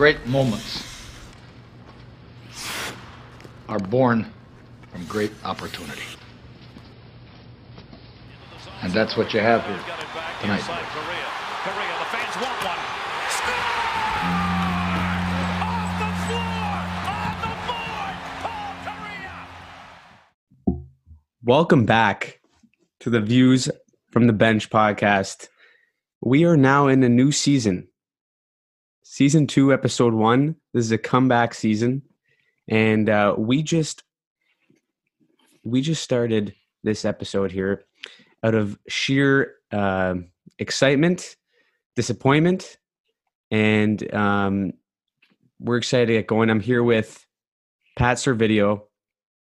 Great moments are born from great opportunity. And that's what you have here tonight. Korea. Korea, the fans want one. Score! Floor! On the board! Paul Korea! Welcome back to the Views from the Bench podcast. We are now in a new season. Season two, episode one. This is a comeback season. And uh, we just we just started this episode here out of sheer uh, excitement, disappointment, and um, we're excited to get going. I'm here with Pat Servideo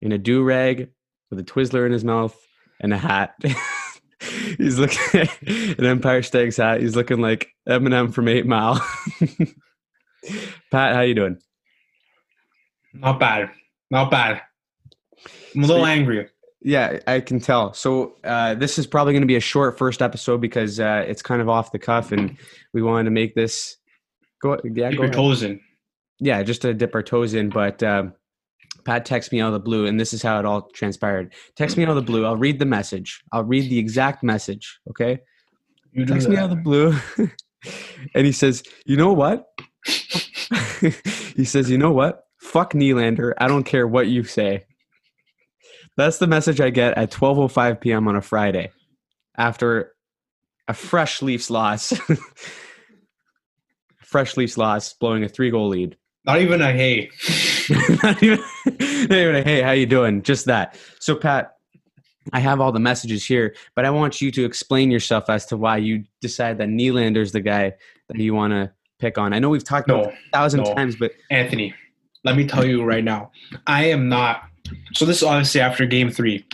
in a do rag with a Twizzler in his mouth and a hat. He's looking an Empire Stakes hat. He's looking like Eminem from Eight Mile. Pat, how you doing? Not bad. Not bad. I'm a little So- angry. Yeah, I can tell. So uh, this is probably going to be a short first episode because uh, it's kind of off the cuff, and we wanted to make this go. Yeah, Dip go your ahead. toes in. yeah, just to dip our toes in. But um, Pat texts me out of the blue, and this is how it all transpired. Text me out of the blue. I'll read the message. I'll read the exact message. Okay. You Text me out of the blue, and he says, "You know what?" he says, "You know what? Fuck Nylander. I don't care what you say." That's the message I get at 12:05 p.m. on a Friday, after a fresh Leafs loss. fresh Leafs loss, blowing a three-goal lead. Not even a hey. not even, not even hey, how you doing? Just that. So, Pat, I have all the messages here, but I want you to explain yourself as to why you decide that Nylander's the guy that you want to pick on. I know we've talked about No, it a thousand no. times, but Anthony, let me tell you right now. I am not. So this is obviously after game three.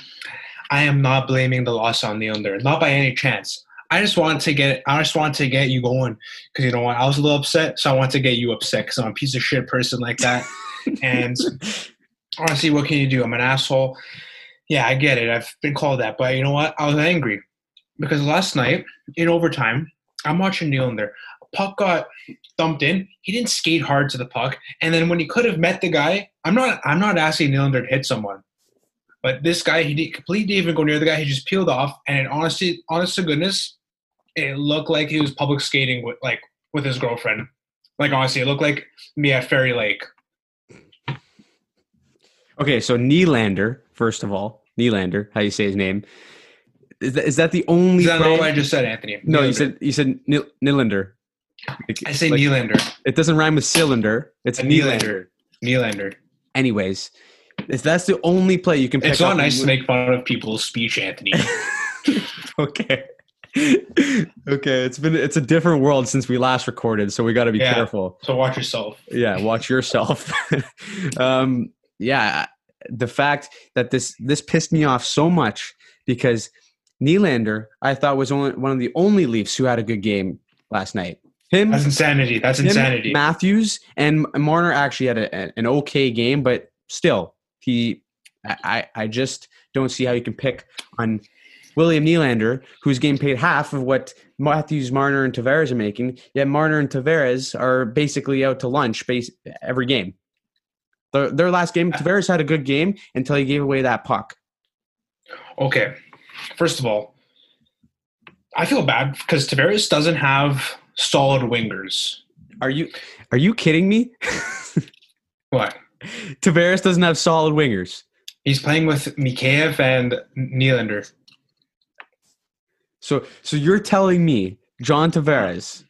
I am not blaming the loss on Nylander. Not by any chance. I just wanted to get. I just wanted to get you going because you know what? I was a little upset, so I wanted to get you upset because I'm a piece of shit person like that. and honestly, what can you do? I'm an asshole. Yeah, I get it. I've been called that, but you know what? I was angry because last night in overtime, I'm watching Nylander. Puck got thumped in. He didn't skate hard to the puck, and then when he could have met the guy, I'm not. I'm not asking Nylander to hit someone, but this guy, he didn't completely even go near the guy. He just peeled off, and it honestly, honest to goodness, it looked like he was public skating with like with his girlfriend. Like honestly, it looked like me at Fairy Lake. Okay. So Nylander, first of all, Nylander, how you say his name? Is that, is that the only? Is that not what I just said, Anthony? no, you said you said Nyl- Nylander. Like- I say like, Nylander. It doesn't rhyme with cylinder. It's Nylander. Nylander. Nylander. Anyways, if that's the only play you can pick It's not nice to make fun of people's speech, Anthony. okay. okay, it's been it's a different world since we last recorded, so we got to be Yeah. careful. so watch yourself. Yeah, watch yourself. um, yeah, the fact that this this pissed me off so much because Nylander, I thought was only one of the only Leafs who had a good game last night. Him, That's insanity. That's him, insanity. Matthews and Marner actually had a, an okay game, but still, he, I, I I just don't see how you can pick on William Nylander, who's getting paid half of what Matthews, Marner, and Tavares are making. Yet Marner and Tavares are basically out to lunch base every game. Their, their last game, Tavares had a good game until he gave away that puck. Okay. First of all, I feel bad because Tavares doesn't have solid wingers. Are you are you kidding me? What? Tavares doesn't have solid wingers. He's playing with Mikheyev and Nylander. So so you're telling me John Tavares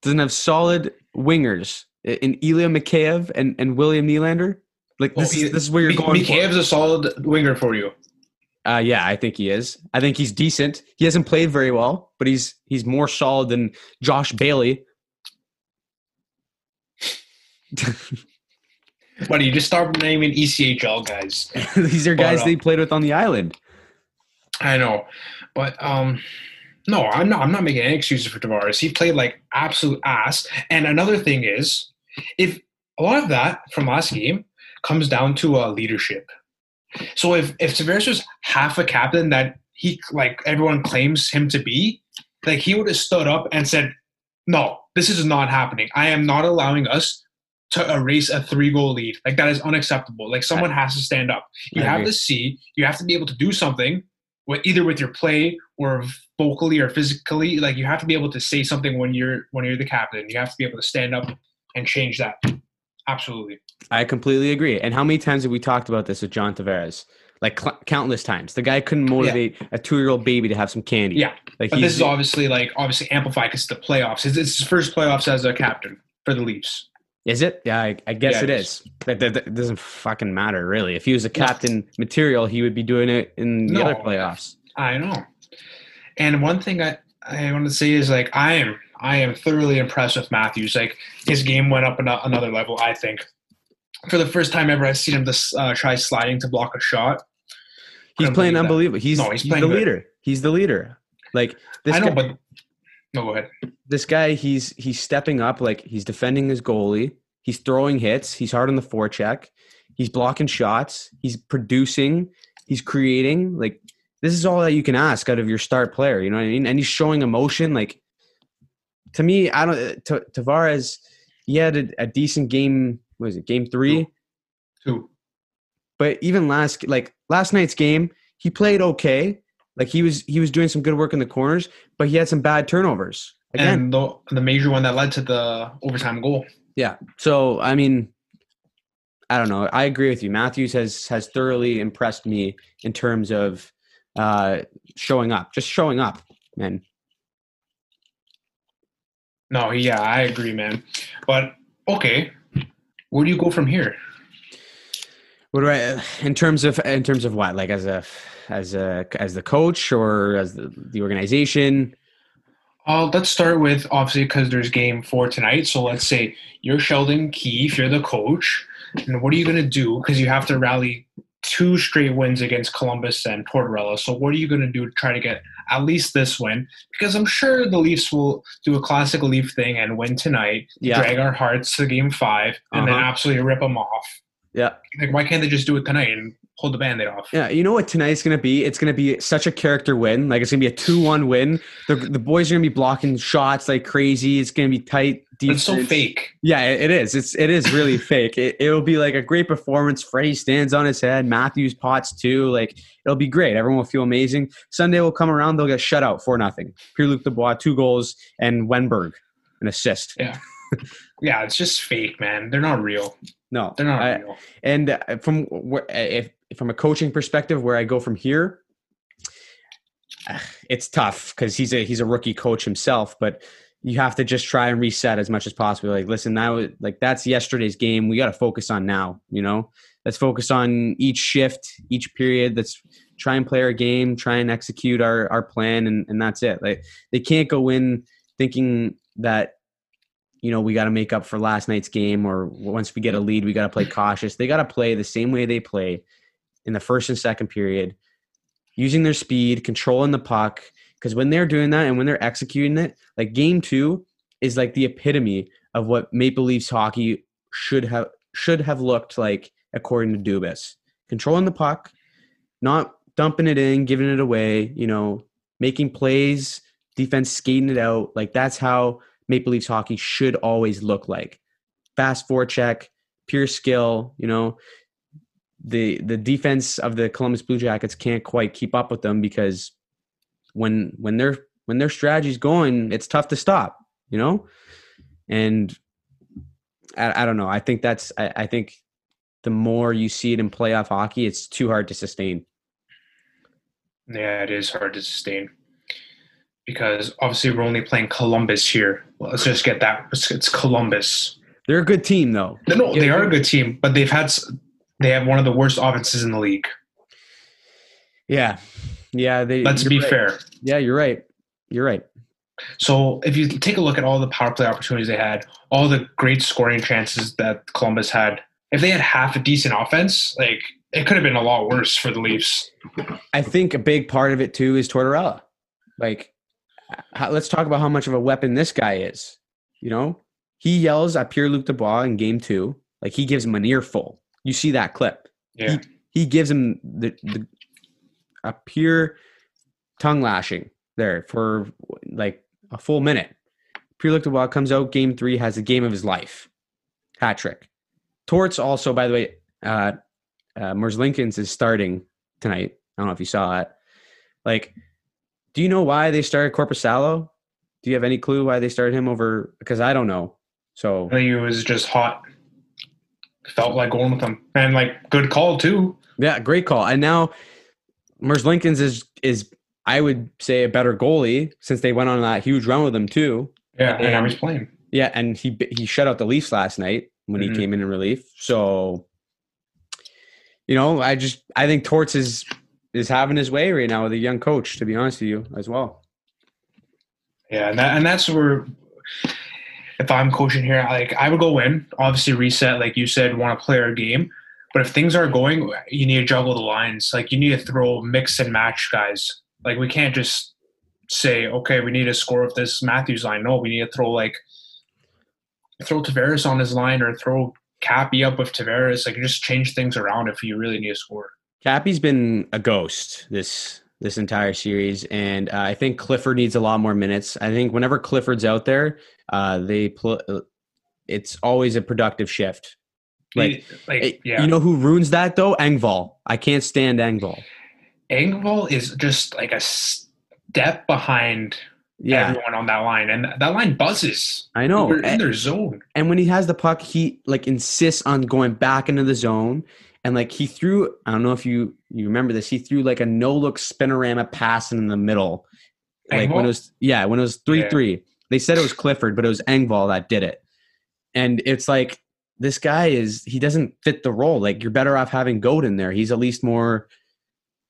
doesn't have solid wingers in Ilya Mikheyev and, and William Nylander? Like this Oh, is this is where you're going. Mikheyev's a solid winger for you. Uh, yeah, I think he is. I think he's decent. He hasn't played very well, but he's he's more solid than Josh Bailey. Buddy, you just start naming ECHL guys. These are guys But, uh, they played with on the island. I know, but um, no, I'm not. I'm not making any excuses for Tavares. He played like absolute ass. And another thing is, if a lot of that from last game comes down to uh, leadership. So if if Tavares was half a captain that he like everyone claims him to be, like he would have stood up and said, "No, this is not happening. I am not allowing us to erase a three goal lead. Like that is unacceptable. Like someone has to stand up. You I have agree. to see. You have to be able to do something with either with your play or vocally or physically. Like you have to be able to say something when you're when you're the captain. You have to be able to stand up and change that. Absolutely. I completely agree. And how many times have we talked about this with John Tavares? Like cl- countless times. The guy couldn't motivate a two-year-old baby to have some candy. Yeah. like But this is obviously like obviously amplified because the playoffs. It's, it's his first playoffs as a captain for the Leafs. Is it? Yeah, I, I guess Yeah, it it is. That, that, that doesn't fucking matter, really. If he was a captain material, he would be doing it in the No. other playoffs. I know. And one thing I, I want to say is like I am I am thoroughly impressed with Matthews. Like his game went up another level. I think for the first time ever, I've seen him this, uh, try sliding to block a shot. He's playing that. unbelievable. He's, No, he's he's, the good. leader. He's the leader. Like this I know, guy, but no, go ahead. this guy, he's he's stepping up. Like he's defending his goalie. He's throwing hits. He's hard on the forecheck. He's blocking shots. He's producing. He's creating. Like this is all that you can ask out of your start player. You know what I mean? And he's showing emotion. Like to me, I don't. T- Tavares, he had a, a decent game. What was it? Game three. Two. But even last like last night's game, he played okay. Like he was he was doing some good work in the corners, but he had some bad turnovers. Again, And the the major one that led to the overtime goal. Yeah. So I mean, I don't know. I agree with you. Matthews has has thoroughly impressed me in terms of uh showing up, just showing up, man. No, yeah, I agree, man. But okay, where do you go from here? What do I in terms of in terms of what? Like as a as a as the coach or as the, the organization? Uh, let's start with obviously because there's game four tonight. So let's say you're Sheldon Keefe, you're the coach, and what are you going to do? Because you have to rally two straight wins against Columbus and Tortorella. So what are you going to do to try to get at least this win? Because I'm sure the Leafs will do a classic Leaf thing and win tonight, Yeah. drag our hearts to game five, and then Uh-huh. absolutely rip them off. Yeah. Like, why can't they just do it tonight and hold the band-aid off? Yeah, you know what tonight's gonna be? It's gonna be such a character win. Like it's gonna be a two-one win. The the boys are gonna be blocking shots like crazy. It's gonna be tight. But it's so fake. Yeah, it it is. It's it is really fake. It it'll be like a great performance. Freddie stands on his head. Matthews pots too. Like it'll be great. Everyone will feel amazing. Sunday will come around. They'll get shut out for nothing. Pierre Luc Dubois two goals and Wennberg an assist. Yeah, yeah, it's just fake, man. They're not real. No, They're not I- real. and uh, from if from a coaching perspective, where I go from here, it's tough because he's a he's a rookie coach himself, but you have to just try and reset as much as possible. Like, listen, that was like that's yesterday's game. We got to focus on now. You know, let's focus on each shift, each period. Let's try and play our game, try and execute our our plan, and and that's it. Like they can't go in thinking that you know, we got to make up for last night's game, or once we get a lead, we got to play cautious. They got to play the same way they play in the first and second period, using their speed, controlling the puck. Because when they're doing that and when they're executing it, like game two is like the epitome of what Maple Leafs hockey should have should have looked like according to Dubas. Controlling the puck, not dumping it in, giving it away, you know, making plays, defense skating it out. Like that's how Maple Leafs hockey should always look like. Fast forecheck, pure skill, you know. The the defense of the Columbus Blue Jackets can't quite keep up with them because when when their when their strategy's going, it's tough to stop, you know? And I, I don't know. I think that's I, I think the more you see it in playoff hockey, it's too hard to sustain. Yeah, it is hard to sustain because obviously we're only playing Columbus here. Well, let's just get that. It's, Columbus. They're a good team though. No, they are a good team, but they've had they have one of the worst offenses in the league. Yeah. Yeah, they Let's be right. fair. Yeah, you're right. You're right. So if you take a look at all the power play opportunities they had, all the great scoring chances that Columbus had, if they had half a decent offense, like it could have been a lot worse for the Leafs. I think a big part of it too is Tortorella. Like, how, let's talk about how much of a weapon this guy is. You know, he yells at Pierre Luc Dubois in game two, like he gives him an earful. You see that clip? Yeah. He gives him the, the a pure tongue lashing there for like a full minute. Luchtawa comes out game three, has the game of his life, hat trick. Torts also, by the way, uh, uh, Merzlikins is starting tonight. I don't know if you saw it. Like, do you know why they started Korpisalo? Do you have any clue why they started him over? Because I don't know. So I think he was just hot. Felt like going with him, and like good call too. yeah, great call. And now Merzlikins is is I would say a better goalie since they went on that huge run with him too. Yeah, and now And- he's playing. Yeah, and he he shut out the Leafs last night when Mhm. he came in in relief. So, you know, I just I think Torts is is having his way right now with a young coach. To be honest with you, as well. Yeah, and that and that's where if I'm coaching here, like I would go in, obviously reset, like you said, want to play our game. But if things are going, you need to juggle the lines. Like you need to throw mix and match guys. Like we can't just say, okay, we need to score with this Matthews line. No, we need to throw like throw Tavares on his line or throw Cappy up with Tavares. Like just change things around if you really need to score. Cappy's been a ghost this this entire series, and uh, I think Clifford needs a lot more minutes. I think whenever Clifford's out there, uh, they pl- it's always a productive shift. Like, like Hey, yeah. You know who ruins that though? Engvall. I can't stand Engval. Engvall is just like a step behind Yeah, everyone on that line, and that line buzzes. I know. We're in their zone. and when he has the puck, he like insists on going back into the zone. And like he threw, I don't know if you you remember this. He threw like a no look spinorama pass in the middle, like when it was yeah when it was three three. They said it was Clifford, but it was Engvall that did it. And it's like this guy is he doesn't fit the role. Like you're better off having Goat in there. He's at least more.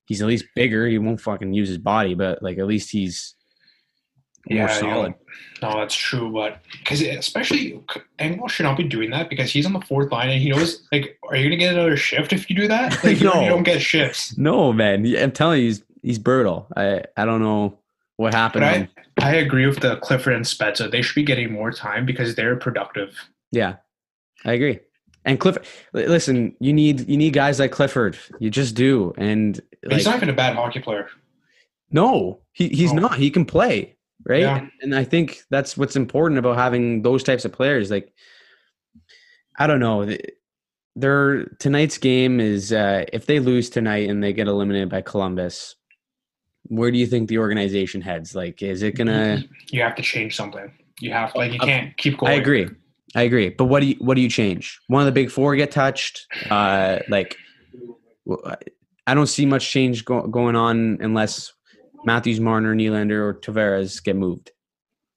He's at least bigger. He won't fucking use his body, but like at least he's Yeah, you know, solid. No, that's true, but because especially Engvall should not be doing that because he's on the fourth line and he knows like, are you gonna get another shift if you do that? Like, No. you don't get shifts. No, man. I'm telling you, he's he's brutal. I I don't know what happened. I. I agree with the Clifford and Spezza. They should be getting more time because they're productive. Yeah, I agree. And Clifford, listen, you need you need guys like Clifford. You just do. And like, he's not even a bad hockey player. no, he he's No. not. He can play, right? Yeah. And I think that's what's important about having those types of players. Like, I don't know. Their tonight's game is uh, if they lose tonight and they get eliminated by Columbus. Where do you think the organization heads? Like, is it gonna? You have to change something. You have like you can't keep going. I agree. I agree. But what do you what do you change? One of the big four get touched. Uh, like, I don't see much change go- going on unless Matthews, Marner, Nylander, or Tavares get moved.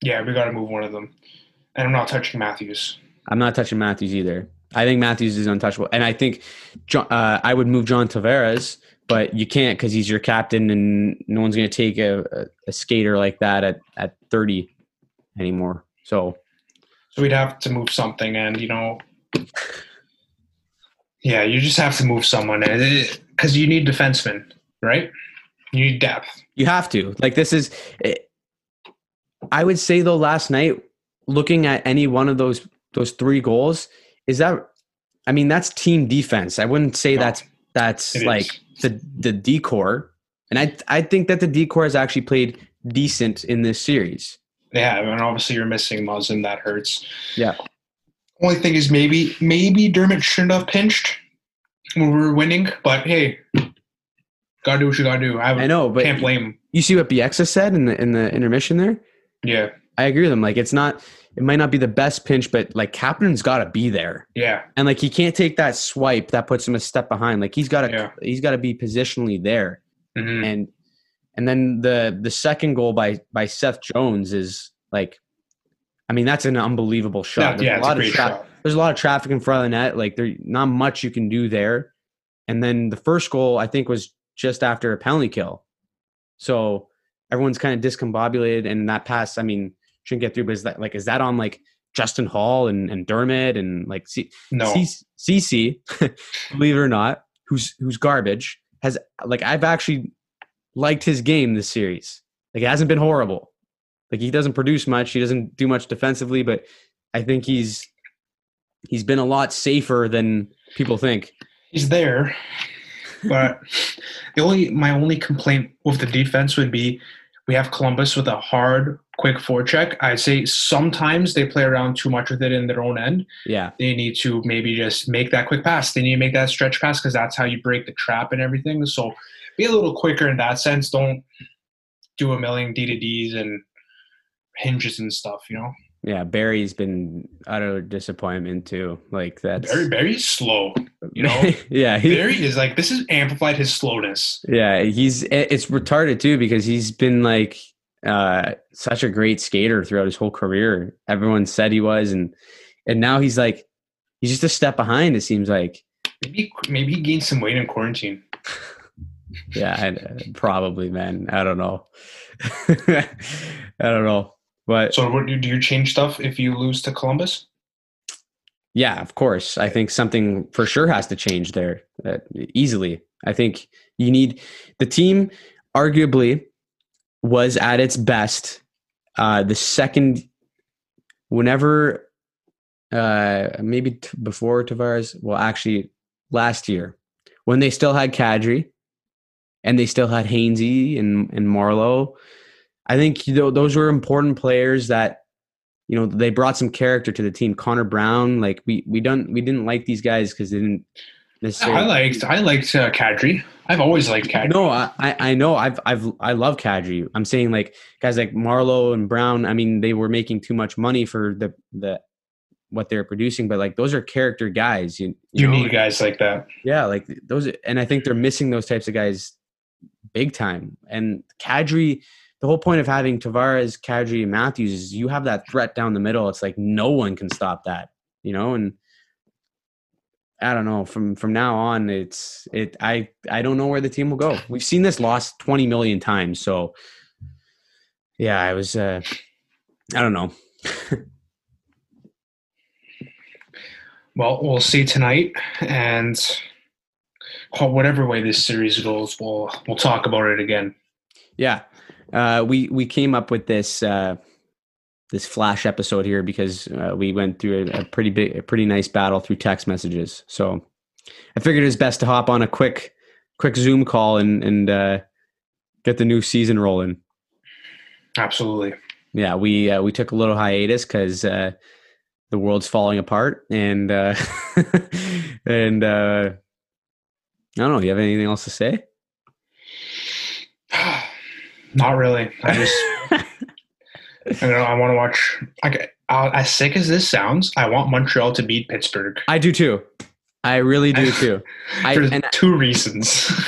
Yeah, we got to move one of them. And I'm not touching Matthews. I'm not touching Matthews either. I think Matthews is untouchable, and I think John, uh, I would move John Tavares, but you can't because he's your captain, and no one's going to take a, a, a skater like that at at 30 anymore. So So we'd have to move something, and you know, yeah, you just have to move someone, because you need defensemen, right? You need depth. You have to. Like this is it, I would say though last night looking at any one of those those three goals is that I mean that's team defense. I wouldn't say No, that's that's it like is. the the decor. And I I think that the decor has actually played decent in this series. Yeah, and obviously you're missing Muzzin. That hurts. Yeah. Only thing is maybe maybe Dermott shouldn't have pinched when we were winning, but hey, gotta do what you gotta do. I, I know, but can't blame him. you see what Bieksa said in the in the intermission there? Yeah, I agree with him. Like it's not it might not be the best pinch, but like Captain's got to be there. yeah, and like he can't take that swipe that puts him a step behind like he's got to Yeah. he's got to be positionally there hmm and and then the the second goal by by Seth Jones is like I mean that's an unbelievable shot. yeah, yeah. There's a lot of great tra- shot. there's a lot of traffic in front of the net like there not much you can do there and then the first goal I think was just after a penalty kill so everyone's kind of discombobulated and that pass I mean shouldn't get through but is that like is that on like Justin Holl and, and Dermott and like see No, CC, believe it or not, who's who's garbage, has like I've actually liked his game this series. Like it hasn't been horrible. Like he doesn't produce much, he doesn't do much defensively, but I think he's he's been a lot safer than people think. he's there. But the only my only complaint with the defense would be we have Columbus with a hard, quick forecheck. I'd say sometimes they play around too much with it in their own end. Yeah. They need to maybe just make that quick pass. They need to make that stretch pass because that's how you break the trap and everything. So be a little quicker in that sense. Don't do a million D to Ds and hinges and stuff, you know? Yeah. Barrie's been utter disappointment too. Like that. Barrie Barrie's slow. You know? yeah. he- Barrie is like this has amplified his slowness. Yeah, he's it's retarded too because he's been like uh such a great skater throughout his whole career. Everyone said he was and and now he's like he's just a step behind it seems like. Maybe maybe he gained some weight in quarantine. Yeah, I, probably man. I don't know. I don't know. But So what, do you change stuff if you lose to Columbus? yeah, of course. I think something for sure has to change there uh, easily. I think you need the team arguably was at its best uh, the second whenever uh, maybe t- before Tavares, well actually last year when they still had Kadri and they still had Hainsey and and Marleau. I think you know, those were important players that you know they brought some character to the team. Connor Brown, like we we don't we didn't like these guys because they didn't necessarily. I liked I liked uh, Kadri. I've always liked Kadri. No, I, I know. I've I've I love Kadri. I'm saying like guys like Marleau and Brown. I mean, they were making too much money for the the what they're producing, but like those are character guys. You, you know? need guys like that. yeah, like those, and I think they're missing those types of guys big time. And Kadri, the whole point of having Tavares, Kadri, and Matthews is you have that threat down the middle. It's like no one can stop that, you know. And I don't know. From from now on, it's it. I I don't know where the team will go. We've seen this loss twenty million times. So yeah, I was. uh I don't know. Well, we'll see tonight, and whatever way this series goes, we'll we'll talk about it again. Yeah, uh, we we came up with this uh, this flash episode here because uh, we went through a, a pretty big, a pretty nice battle through text messages. So I figured it's best to hop on a quick quick Zoom call and and uh, get the new season rolling. Absolutely. Yeah, we uh, we took a little hiatus because uh, the world's falling apart, and uh, and uh, I don't know. You have anything else to say? Not really. I just I know I want to watch. Like, uh, as sick as this sounds, I want Montreal to beat Pittsburgh I do too. I really do too. I for two reasons.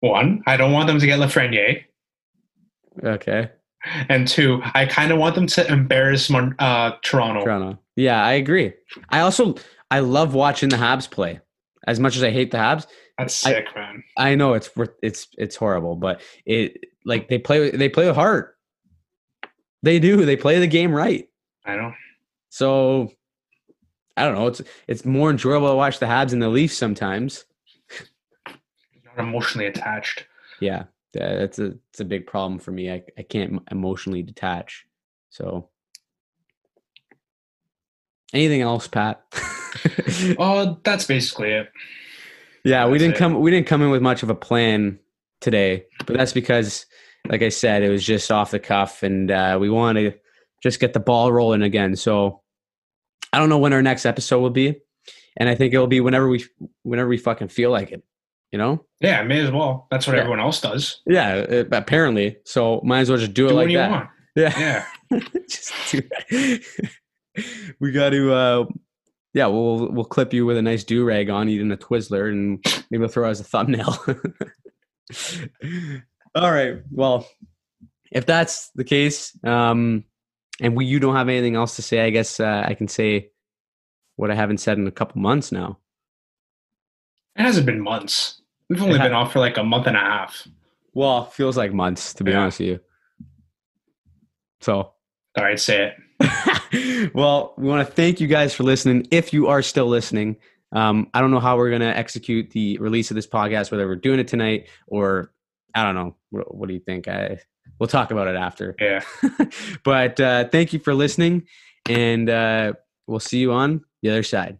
One, I don't want them to get Lafreniere, okay. and two, I kind of want them to embarrass Mon- uh, Toronto. Toronto. Yeah, I agree. I also I love watching the Habs play. As much as I hate the Habs, That's I- sick, man. I know it's it's it's horrible, but it like they play they play with heart. They do. They play the game right. I know. So I don't know. It's it's more enjoyable to watch the Habs and the Leafs sometimes. Not emotionally attached. Yeah, that's a it's a big problem for me. I I can't emotionally detach. So anything else, Pat? Oh, that's basically it. Yeah, we didn't it. come we didn't come in with much of a plan today, but that's because like I said, it was just off the cuff and uh, we want to just get the ball rolling again. So I don't know when our next episode will be, and I think it'll be whenever we whenever we fucking feel like it. You know? Yeah, may as well. That's what Yeah. everyone else does. Yeah, uh, apparently. So might as well just do it like that. want. Yeah. Yeah. just do we got to uh yeah we'll we'll clip you with a nice do-rag on eating a twizzler and maybe we'll throw it as a thumbnail all right well if that's the case um and we you don't have anything else to say i guess uh, i can say what i haven't said in a couple months now It hasn't been months. We've only been off for like a month and a half. well feels like months to be Yeah. honest with you so All right, say it. well, we want to thank you guys for listening. If you are still listening, um, I don't know how we're going to execute the release of this podcast, whether we're doing it tonight or I don't know. What, what do you think? I, we'll talk about it after. Yeah. but uh, thank you for listening, and uh, we'll see you on the other side.